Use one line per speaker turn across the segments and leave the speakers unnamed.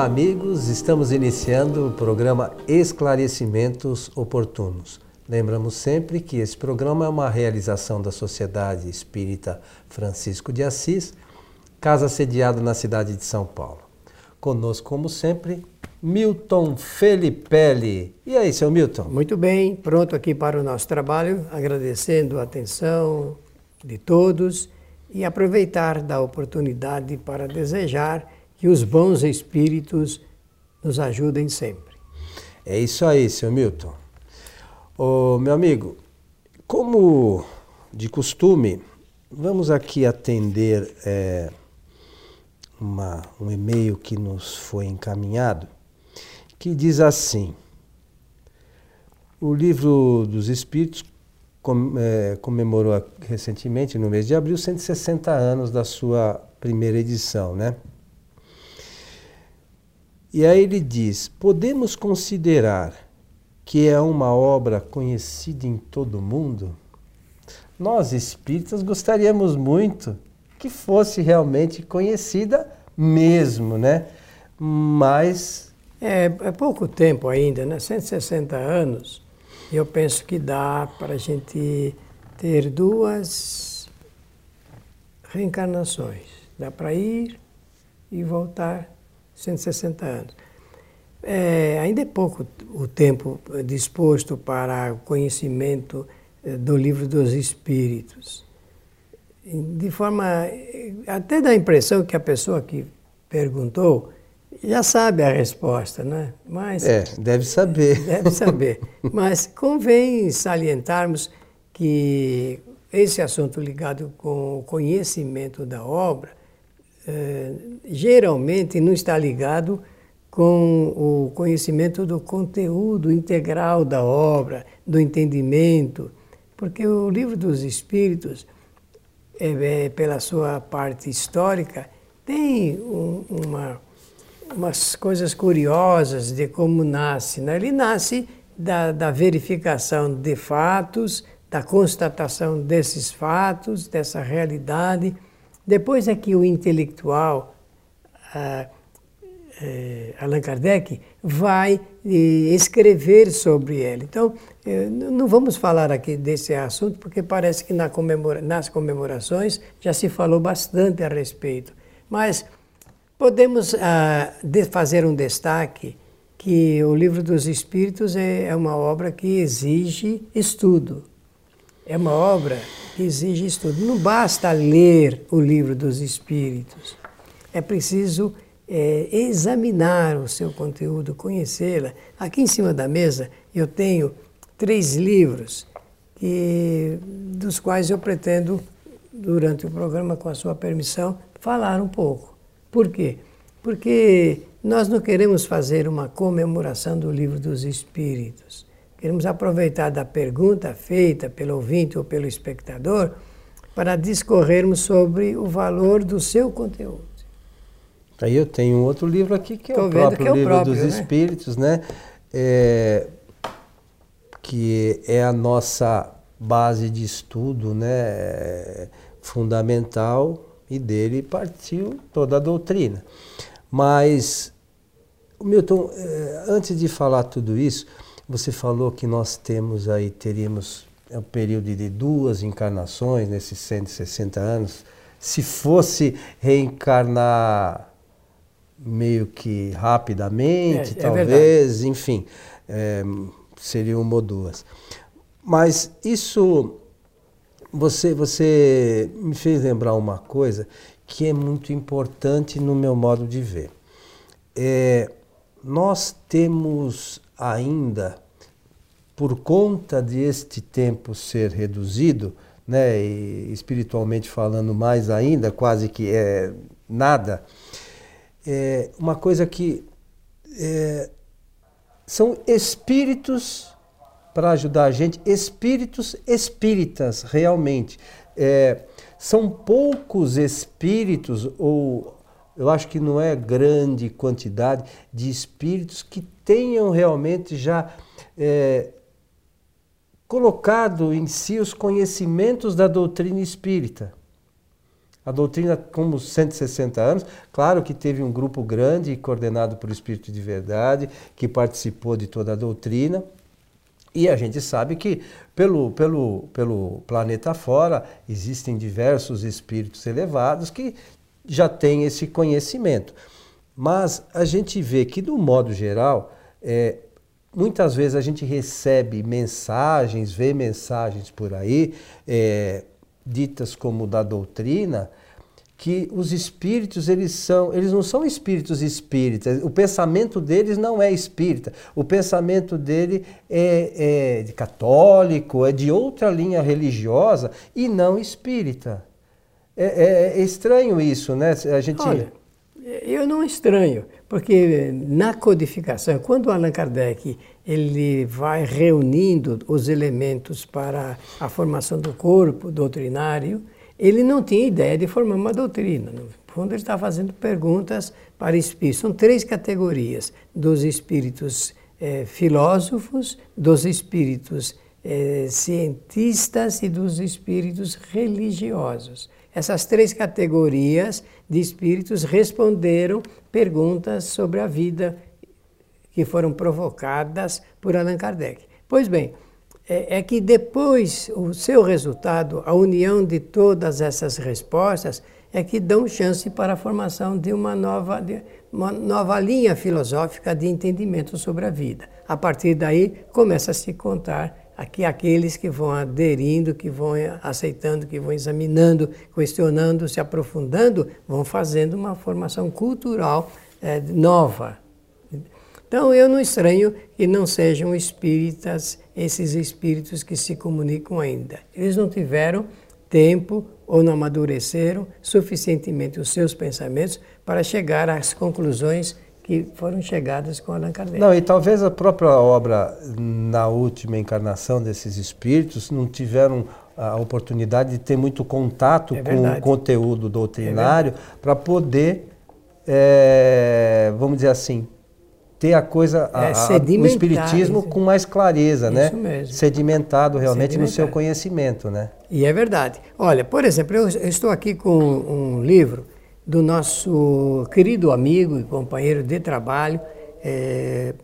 Olá, amigos. Estamos iniciando o programa Esclarecimentos Oportunos. Lembramos sempre que esse programa é uma realização da Sociedade Espírita Francisco de Assis, casa sediada na cidade de São Paulo. Conosco, como sempre, Milton Felipelli. E aí, seu Milton?
Muito bem, pronto aqui para o nosso trabalho, agradecendo a atenção de todos e aproveitar da oportunidade para desejar que os bons espíritos nos ajudem sempre.
É isso aí, seu Milton. Ô, meu amigo, como de costume, vamos aqui atender é, uma, um e-mail que nos foi encaminhado, que diz assim: O livro dos Espíritos com, é, comemorou recentemente, no mês de abril, 160 anos da sua primeira edição, né? E aí ele diz: podemos considerar que é uma obra conhecida em todo o mundo, nós espíritas gostaríamos muito que fosse realmente conhecida mesmo, né? Mas.
É, é pouco tempo ainda, né? 160 anos. Eu penso que dá para a gente ter duas reencarnações. Dá para ir e voltar 160 anos. É, ainda é pouco o tempo disposto para o conhecimento eh, do livro dos Espíritos. De forma. até dá a impressão que a pessoa que perguntou já sabe a resposta, né?
Mas, é, deve saber.
Deve saber. Mas convém salientarmos que esse assunto ligado com o conhecimento da obra eh, geralmente não está ligado com o conhecimento do conteúdo integral da obra, do entendimento, porque o livro dos Espíritos, é, é, pela sua parte histórica, tem um, uma, umas coisas curiosas de como nasce. Né? Ele nasce da, da verificação de fatos, da constatação desses fatos, dessa realidade. Depois é que o intelectual. Ah, eh, Allan Kardec vai eh, escrever sobre ela. Então, eh, não vamos falar aqui desse assunto, porque parece que na comemora nas comemorações já se falou bastante a respeito. Mas podemos ah, fazer um destaque que o Livro dos Espíritos é, é uma obra que exige estudo. É uma obra que exige estudo. Não basta ler o Livro dos Espíritos. É preciso é, examinar o seu conteúdo, conhecê-la. Aqui em cima da mesa eu tenho três livros que, dos quais eu pretendo, durante o programa, com a sua permissão, falar um pouco. Por quê? Porque nós não queremos fazer uma comemoração do livro dos Espíritos. Queremos aproveitar da pergunta feita pelo ouvinte ou pelo espectador para discorrermos sobre o valor do seu conteúdo.
Aí eu tenho um outro livro aqui que é Tô o próprio é o livro próprio, dos né? Espíritos, né? É, que é a nossa base de estudo, né? Fundamental e dele partiu toda a doutrina. Mas, Milton, é, antes de falar tudo isso, você falou que nós temos aí, teríamos um é período de duas encarnações nesses 160 anos. Se fosse reencarnar meio que rapidamente, é, é talvez, é enfim, é, seriam uma ou duas. Mas isso, você, você me fez lembrar uma coisa que é muito importante no meu modo de ver. É, nós temos ainda, por conta de este tempo ser reduzido, né, e espiritualmente falando mais ainda, quase que é nada, é, uma coisa que é, são espíritos para ajudar a gente, espíritos espíritas, realmente. É, são poucos espíritos, ou eu acho que não é grande quantidade de espíritos que tenham realmente já é, colocado em si os conhecimentos da doutrina espírita. A doutrina, como 160 anos, claro que teve um grupo grande, coordenado por Espírito de Verdade, que participou de toda a doutrina. E a gente sabe que pelo, pelo, pelo planeta fora existem diversos espíritos elevados que já têm esse conhecimento. Mas a gente vê que, do modo geral, é, muitas vezes a gente recebe mensagens, vê mensagens por aí, é, ditas como da doutrina, que os espíritos eles são, eles não são espíritos espíritas. O pensamento deles não é espírita. O pensamento dele é, é de católico, é de outra linha religiosa e não espírita. É, é, é estranho isso, né? A gente.
Olha, eu não estranho, porque na codificação, quando Allan Kardec ele vai reunindo os elementos para a formação do corpo doutrinário, ele não tinha ideia de formar uma doutrina. No fundo, ele está fazendo perguntas para espíritos. São três categorias: dos espíritos eh, filósofos, dos espíritos eh, cientistas e dos espíritos religiosos. Essas três categorias de espíritos responderam perguntas sobre a vida que foram provocadas por Allan Kardec. Pois bem, é, é que depois o seu resultado, a união de todas essas respostas, é que dão chance para a formação de uma nova, de uma nova linha filosófica de entendimento sobre a vida. A partir daí, começa a se contar aqui aqueles que vão aderindo, que vão aceitando, que vão examinando, questionando, se aprofundando, vão fazendo uma formação cultural é, nova. Então eu não estranho que não sejam espíritas esses espíritos que se comunicam ainda. Eles não tiveram tempo ou não amadureceram suficientemente os seus pensamentos para chegar às conclusões que foram chegadas com Allan Kardec.
Não, e talvez a própria obra, na última encarnação desses espíritos, não tiveram a oportunidade de ter muito contato é com o conteúdo doutrinário é para poder, é, vamos dizer assim, ter a coisa, a, é, o espiritismo com mais clareza, isso né? Mesmo. Sedimentado realmente no seu conhecimento, né?
E é verdade. Olha, por exemplo, eu estou aqui com um livro do nosso querido amigo e companheiro de trabalho, é,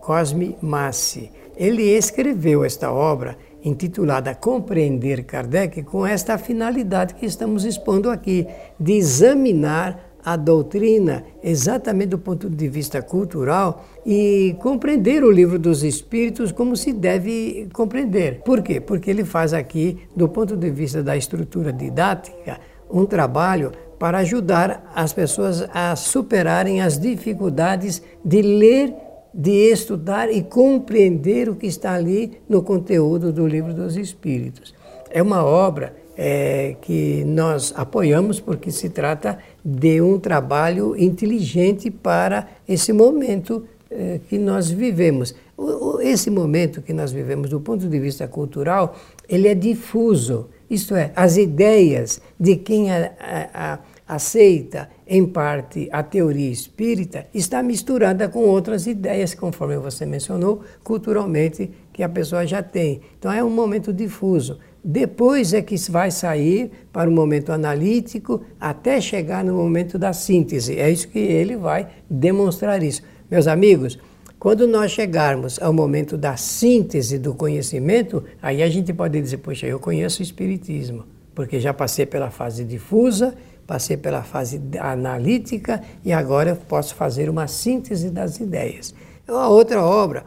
Cosme Massi. Ele escreveu esta obra intitulada Compreender Kardec com esta finalidade que estamos expondo aqui, de examinar a doutrina exatamente do ponto de vista cultural e compreender o livro dos Espíritos como se deve compreender. Por quê? Porque ele faz aqui, do ponto de vista da estrutura didática, um trabalho para ajudar as pessoas a superarem as dificuldades de ler, de estudar e compreender o que está ali no conteúdo do livro dos Espíritos. É uma obra é, que nós apoiamos porque se trata de um trabalho inteligente para esse momento é, que nós vivemos. O, esse momento que nós vivemos, do ponto de vista cultural, ele é difuso. Isto é, as ideias de quem a, a, a, aceita, em parte, a teoria espírita, está misturada com outras ideias, conforme você mencionou, culturalmente, que a pessoa já tem. Então é um momento difuso. Depois é que vai sair para o momento analítico até chegar no momento da síntese. É isso que ele vai demonstrar isso. Meus amigos, quando nós chegarmos ao momento da síntese do conhecimento, aí a gente pode dizer, poxa, eu conheço o espiritismo, porque já passei pela fase difusa, passei pela fase analítica e agora eu posso fazer uma síntese das ideias. A outra obra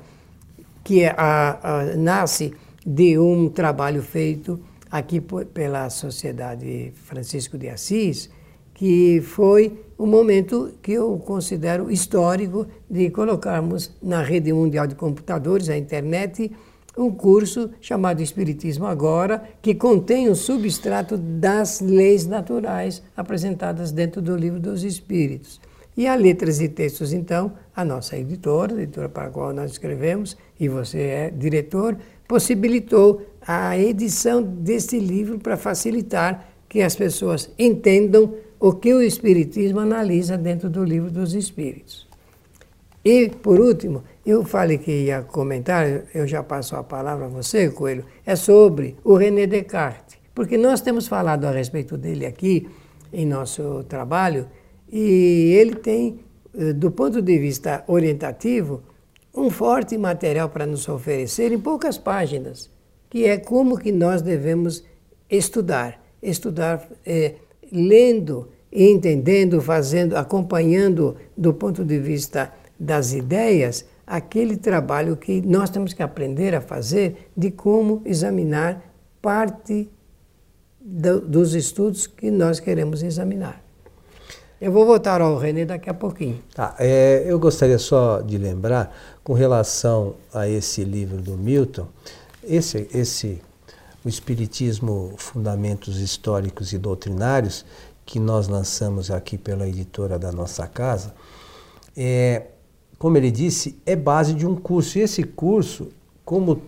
que é a, a, nasce de um trabalho feito aqui pela Sociedade Francisco de Assis, que foi um momento que eu considero histórico de colocarmos na rede mundial de computadores, a internet, um curso chamado Espiritismo Agora, que contém um substrato das leis naturais apresentadas dentro do livro dos Espíritos. E a Letras e Textos, então, a nossa editora, a editora para a qual nós escrevemos, e você é diretor, possibilitou a edição deste livro para facilitar que as pessoas entendam o que o Espiritismo analisa dentro do livro dos Espíritos. E, por último, eu falei que ia comentar, eu já passo a palavra a você, Coelho, é sobre o René Descartes. Porque nós temos falado a respeito dele aqui em nosso trabalho e ele tem, eh, do ponto de vista orientativo, um forte material para nos oferecer em poucas páginas, que é como que nós devemos estudar, estudar é, lendo, entendendo, fazendo, acompanhando do ponto de vista das ideias aquele trabalho que nós temos que aprender a fazer de como examinar parte do, dos estudos que nós queremos examinar. Eu vou voltar ao René daqui a pouquinho.
Tá, é, eu gostaria só de lembrar, com relação a esse livro do Milton, esse, esse o Espiritismo, Fundamentos Históricos e Doutrinários, que nós lançamos aqui pela editora da nossa casa, é, como ele disse, é base de um curso. E esse curso, como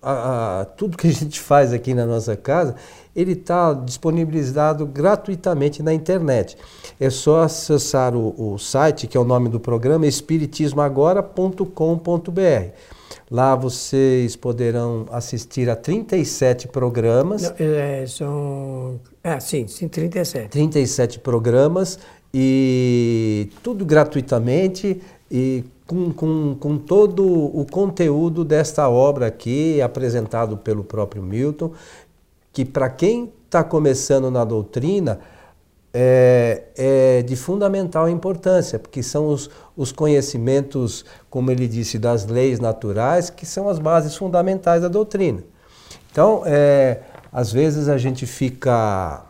a, a, tudo que a gente faz aqui na nossa casa, ele está disponibilizado gratuitamente na internet. É só acessar o, o site, que é o nome do programa, espiritismoagora.com.br. Lá vocês poderão assistir a 37 programas. Não,
é, são. Ah, sim, sim, 37.
37 programas e tudo gratuitamente e com, com, com todo o conteúdo desta obra aqui, apresentado pelo próprio Milton, que para quem está começando na doutrina é, é, de fundamental importância, porque são os, os conhecimentos, como ele disse, das leis naturais, que são as bases fundamentais da doutrina. Então, é, às vezes a gente fica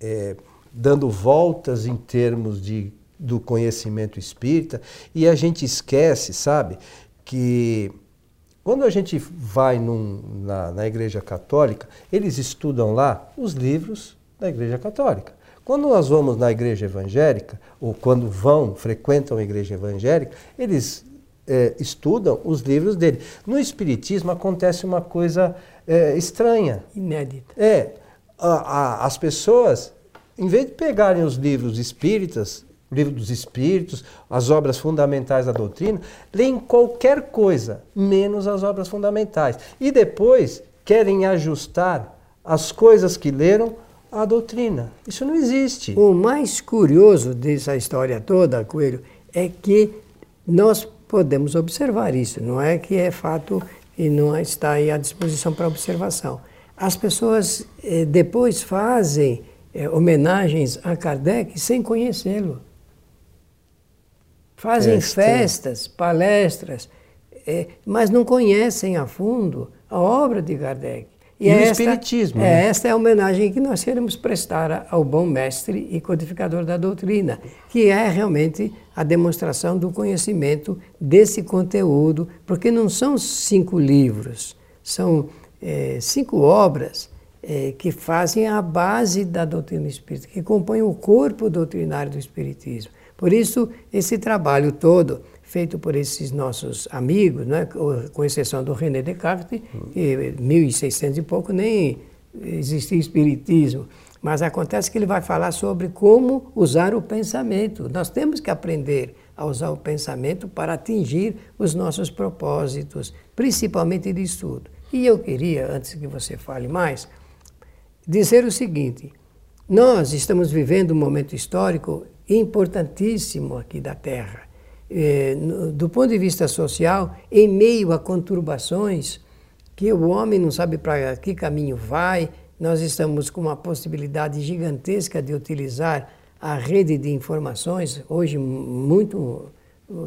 é, dando voltas em termos de do conhecimento espírita e a gente esquece, sabe, que quando a gente vai num, na, na Igreja Católica, eles estudam lá os livros da Igreja Católica. Quando nós vamos na igreja evangélica, ou quando vão, frequentam a igreja evangélica, eles é, estudam os livros dele. No Espiritismo acontece uma coisa é, estranha.
Inédita.
É. A, a, as pessoas, em vez de pegarem os livros espíritas o livro dos Espíritos, as obras fundamentais da doutrina, leem qualquer coisa, menos as obras fundamentais. E depois querem ajustar as coisas que leram à doutrina. Isso não existe.
O mais curioso dessa história toda, Coelho, é que nós podemos observar isso. Não é que é fato e não está aí à disposição para observação. As pessoas eh, depois fazem eh, homenagens a Kardec sem conhecê-lo. Fazem festas, palestras, é, mas não conhecem a fundo a obra de Kardec.
E, e é o esta, Espiritismo.
É, né? Esta é a homenagem que nós queremos prestar ao bom mestre e codificador da doutrina, que é realmente a demonstração do conhecimento desse conteúdo, porque não são cinco livros, são é, cinco obras é, que fazem a base da doutrina espírita, que compõem o corpo doutrinário do Espiritismo. Por isso, esse trabalho todo, feito por esses nossos amigos, né, com exceção do René Descartes, que 1600 e pouco nem existia espiritismo, mas acontece que ele vai falar sobre como usar o pensamento. Nós temos que aprender a usar o pensamento para atingir os nossos propósitos, principalmente de estudo. E eu queria, antes que você fale mais, dizer o seguinte: nós estamos vivendo um momento histórico importantíssimo aqui da Terra. No, do ponto de vista social, em meio a conturbações, que o homem não sabe para que caminho vai, nós estamos com uma possibilidade gigantesca de utilizar a rede de informações, hoje muito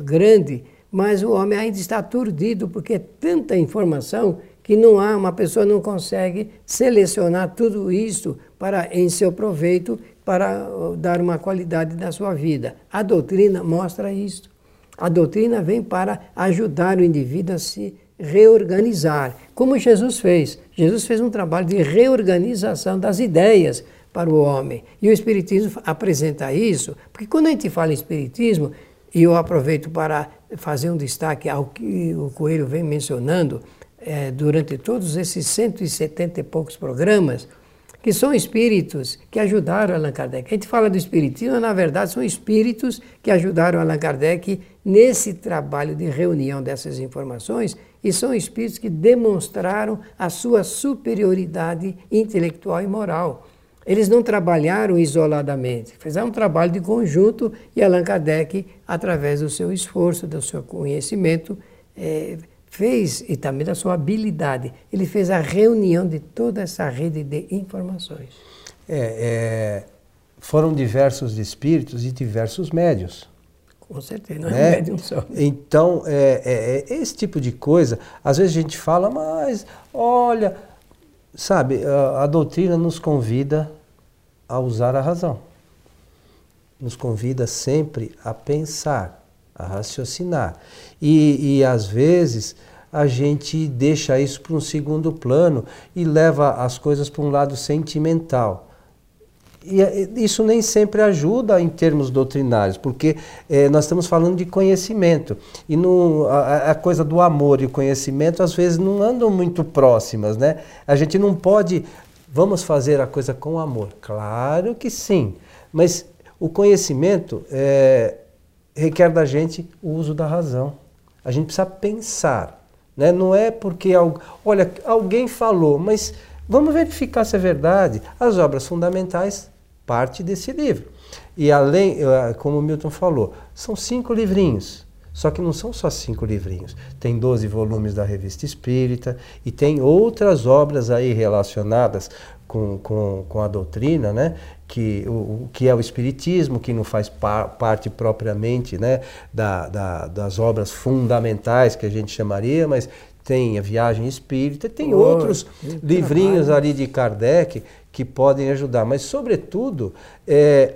grande, mas o homem ainda está aturdido porque é tanta informação que não há, uma pessoa não consegue selecionar tudo isso para em seu proveito para uh, dar uma qualidade na sua vida. A doutrina mostra isso. A doutrina vem para ajudar o indivíduo a se reorganizar, como Jesus fez. Jesus fez um trabalho de reorganização das ideias para o homem. E o Espiritismo apresenta isso, porque quando a gente fala em Espiritismo, e eu aproveito para fazer um destaque ao que o Coelho vem mencionando é, durante todos esses 170 e poucos programas, que são espíritos que ajudaram Allan Kardec. A gente fala do espiritismo, na verdade, são espíritos que ajudaram Allan Kardec nesse trabalho de reunião dessas informações e são espíritos que demonstraram a sua superioridade intelectual e moral. Eles não trabalharam isoladamente, fizeram um trabalho de conjunto e Allan Kardec, através do seu esforço, do seu conhecimento, é, fez, e também da sua habilidade, ele fez a reunião de toda essa rede de informações.
É, é, foram diversos espíritos e diversos médios.
Com certeza, não é né? um médium só.
Então, é, é, é, esse tipo de coisa, às vezes a gente fala, mas olha, sabe, a, a doutrina nos convida a usar a razão. Nos convida sempre a pensar, a raciocinar. E, e às vezes a gente deixa isso para um segundo plano e leva as coisas para um lado sentimental. E isso nem sempre ajuda em termos doutrinários, porque é, nós estamos falando de conhecimento. E no, a, a, coisa do amor e o conhecimento às vezes não andam muito próximas, né? A gente não pode Vamos fazer a coisa com amor? Claro que sim, mas o conhecimento é, requer da gente o uso da razão. A gente precisa pensar. Né? Não é porque, olha, alguém falou, mas vamos verificar se é verdade. As obras fundamentais, parte desse livro. E além, eh, como o Milton falou, são cinco livrinhos. Só que não são só cinco livrinhos. Tem 12 volumes da Revista Espírita e tem outras obras aí relacionadas com, com, com a doutrina, né? Que, o, o, que é o Espiritismo, que não faz par, parte propriamente né? da, da, das obras fundamentais que a gente chamaria, mas tem a Viagem Espírita, tem oh, outros livrinhos trabalho. ali de Kardec que podem ajudar, mas sobretudo é,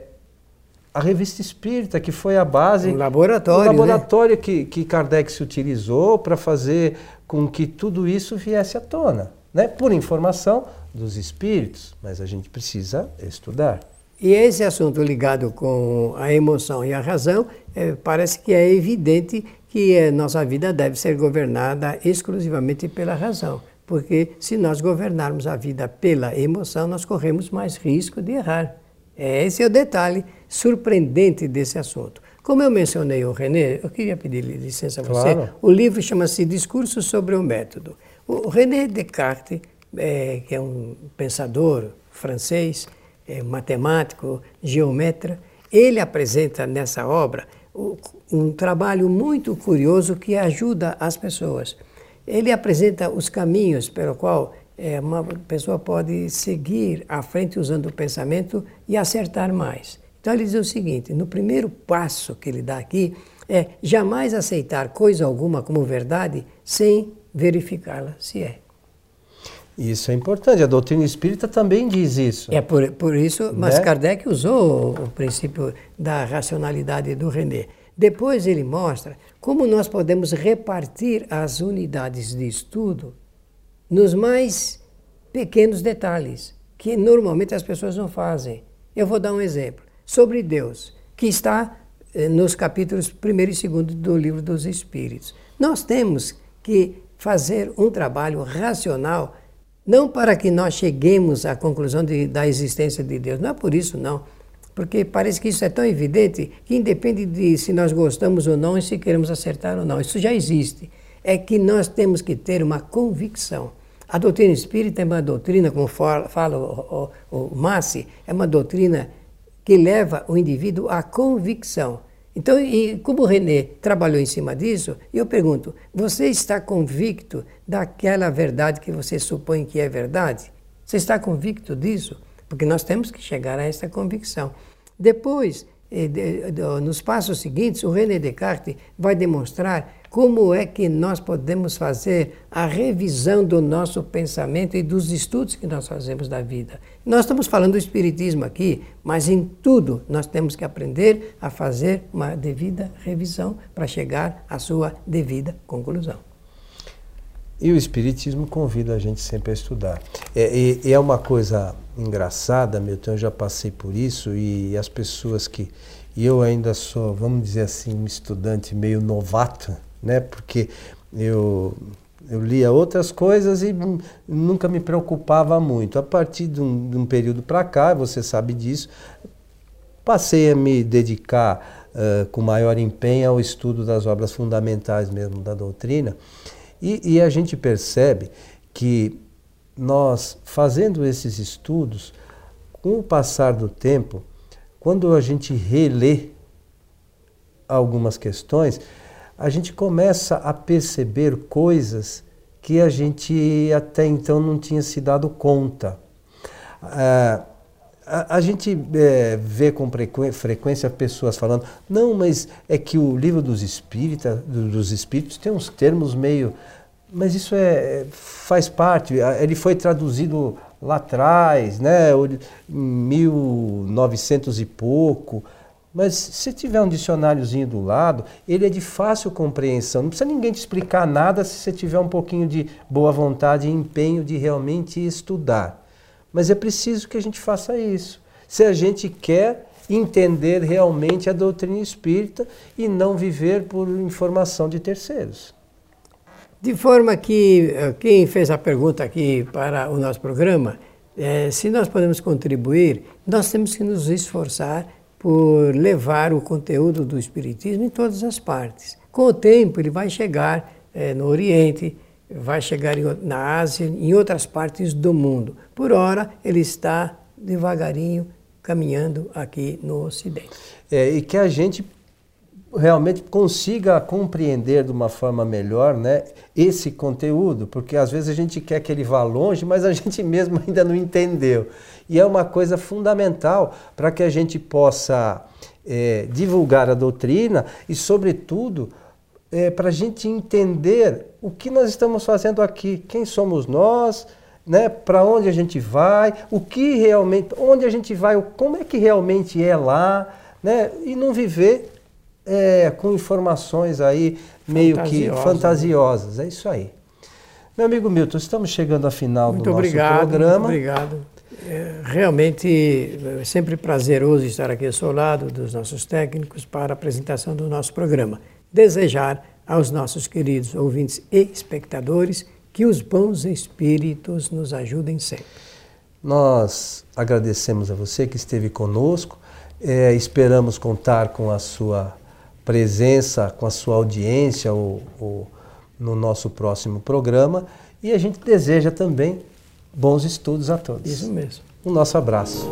a revista espírita, que foi a base.
Um laboratório.
Um laboratório né? que, que Kardec se utilizou para fazer com que tudo isso viesse à tona. Né? Por informação dos espíritos, mas a gente precisa estudar.
E esse assunto ligado com a emoção e a razão, é, parece que é evidente que a nossa vida deve ser governada exclusivamente pela razão. Porque se nós governarmos a vida pela emoção, nós corremos mais risco de errar. Esse é o detalhe surpreendente desse assunto. Como eu mencionei o René, eu queria pedir licença a você. Claro. O livro chama-se Discurso sobre o Método. O René Descartes, é, que é um pensador francês, é, matemático, geometra, ele apresenta nessa obra um trabalho muito curioso que ajuda as pessoas. Ele apresenta os caminhos pelo qual é, uma pessoa pode seguir à frente usando o pensamento e acertar mais. Então ele diz o seguinte: no primeiro passo que ele dá aqui é jamais aceitar coisa alguma como verdade sem verificá-la se é.
Isso é importante. A doutrina espírita também diz isso.
É por, por isso, mas né? Kardec usou o princípio da racionalidade do René. Depois ele mostra como nós podemos repartir as unidades de estudo nos mais pequenos detalhes, que normalmente as pessoas não fazem. Eu vou dar um exemplo. Sobre Deus, que está eh, nos capítulos 1 e 2 do livro dos Espíritos. Nós temos que fazer um trabalho racional, não para que nós cheguemos à conclusão de, da existência de Deus, não é por isso, não. Porque parece que isso é tão evidente que independe de se nós gostamos ou não e se queremos acertar ou não. Isso já existe. É que nós temos que ter uma convicção. A doutrina espírita é uma doutrina, como fala o, o, o Massi, é uma doutrina que leva o indivíduo à convicção. Então, e como o René trabalhou em cima disso, eu pergunto: você está convicto daquela verdade que você supõe que é verdade? Você está convicto disso? Porque nós temos que chegar a essa convicção. Depois, nos passos seguintes, o René Descartes vai demonstrar como é que nós podemos fazer a revisão do nosso pensamento e dos estudos que nós fazemos da vida. Nós estamos falando do Espiritismo aqui, mas em tudo nós temos que aprender a fazer uma devida revisão para chegar à sua devida conclusão.
E o Espiritismo convida a gente sempre a estudar. É, e, é uma coisa engraçada, Milton, eu já passei por isso, e as pessoas que. E eu ainda sou, vamos dizer assim, um estudante meio novato né? Porque eu eu lia outras coisas e nunca me preocupava muito. A partir de um, de um período para cá, você sabe disso, passei a me dedicar uh, com maior empenho ao estudo das obras fundamentais mesmo da doutrina. E, e a gente percebe que nós, fazendo esses estudos, com o passar do tempo, quando a gente relê algumas questões, a gente começa a perceber coisas que a gente até então não tinha se dado conta. Ah, a, a, gente é, vê com frequência pessoas falando, não, mas é que o livro dos, espírita, dos espíritos tem uns termos meio. Mas isso é, faz parte, ele foi traduzido lá atrás, né, em 1900 e pouco. Mas se tiver um dicionáriozinho do lado, ele é de fácil compreensão. Não precisa ninguém te explicar nada se você tiver um pouquinho de boa vontade e empenho de realmente estudar. Mas é preciso que a gente faça isso. Se a gente quer entender realmente a doutrina espírita e não viver por informação de terceiros.
De forma que eh, quem fez a pergunta aqui para o nosso programa, é, se nós podemos contribuir, nós temos que nos esforçar por levar o conteúdo do Espiritismo em todas as partes. Com o tempo, ele vai chegar é, no Oriente, vai chegar em, na Ásia, em outras partes do mundo. Por hora, ele está devagarinho caminhando aqui no Ocidente.
É, e que a gente realmente consiga compreender de uma forma melhor né, esse conteúdo, porque às vezes a gente quer que ele vá longe, mas a gente mesmo ainda não entendeu. E é uma coisa fundamental para que a gente possa é, divulgar a doutrina e, sobretudo, é, para a gente entender o que nós estamos fazendo aqui, quem somos nós, né, para onde a gente vai, o que realmente, onde a gente vai, como é que realmente é lá, né, e não viver é, com informações aí meio que né? fantasiosas. É isso aí. Meu amigo Milton, estamos chegando ao final muito do
obrigado,
nosso programa.
Muito obrigado. É realmente é sempre prazeroso estar aqui ao seu lado dos nossos técnicos para a apresentação do nosso programa. Desejar aos nossos queridos ouvintes e espectadores que os bons espíritos nos ajudem sempre.
Nós agradecemos a você que esteve conosco. É, esperamos contar com a sua presença, com a sua audiência ou, ou no nosso próximo programa. E a gente deseja também bons estudos a todos.
Isso mesmo.
Um nosso abraço.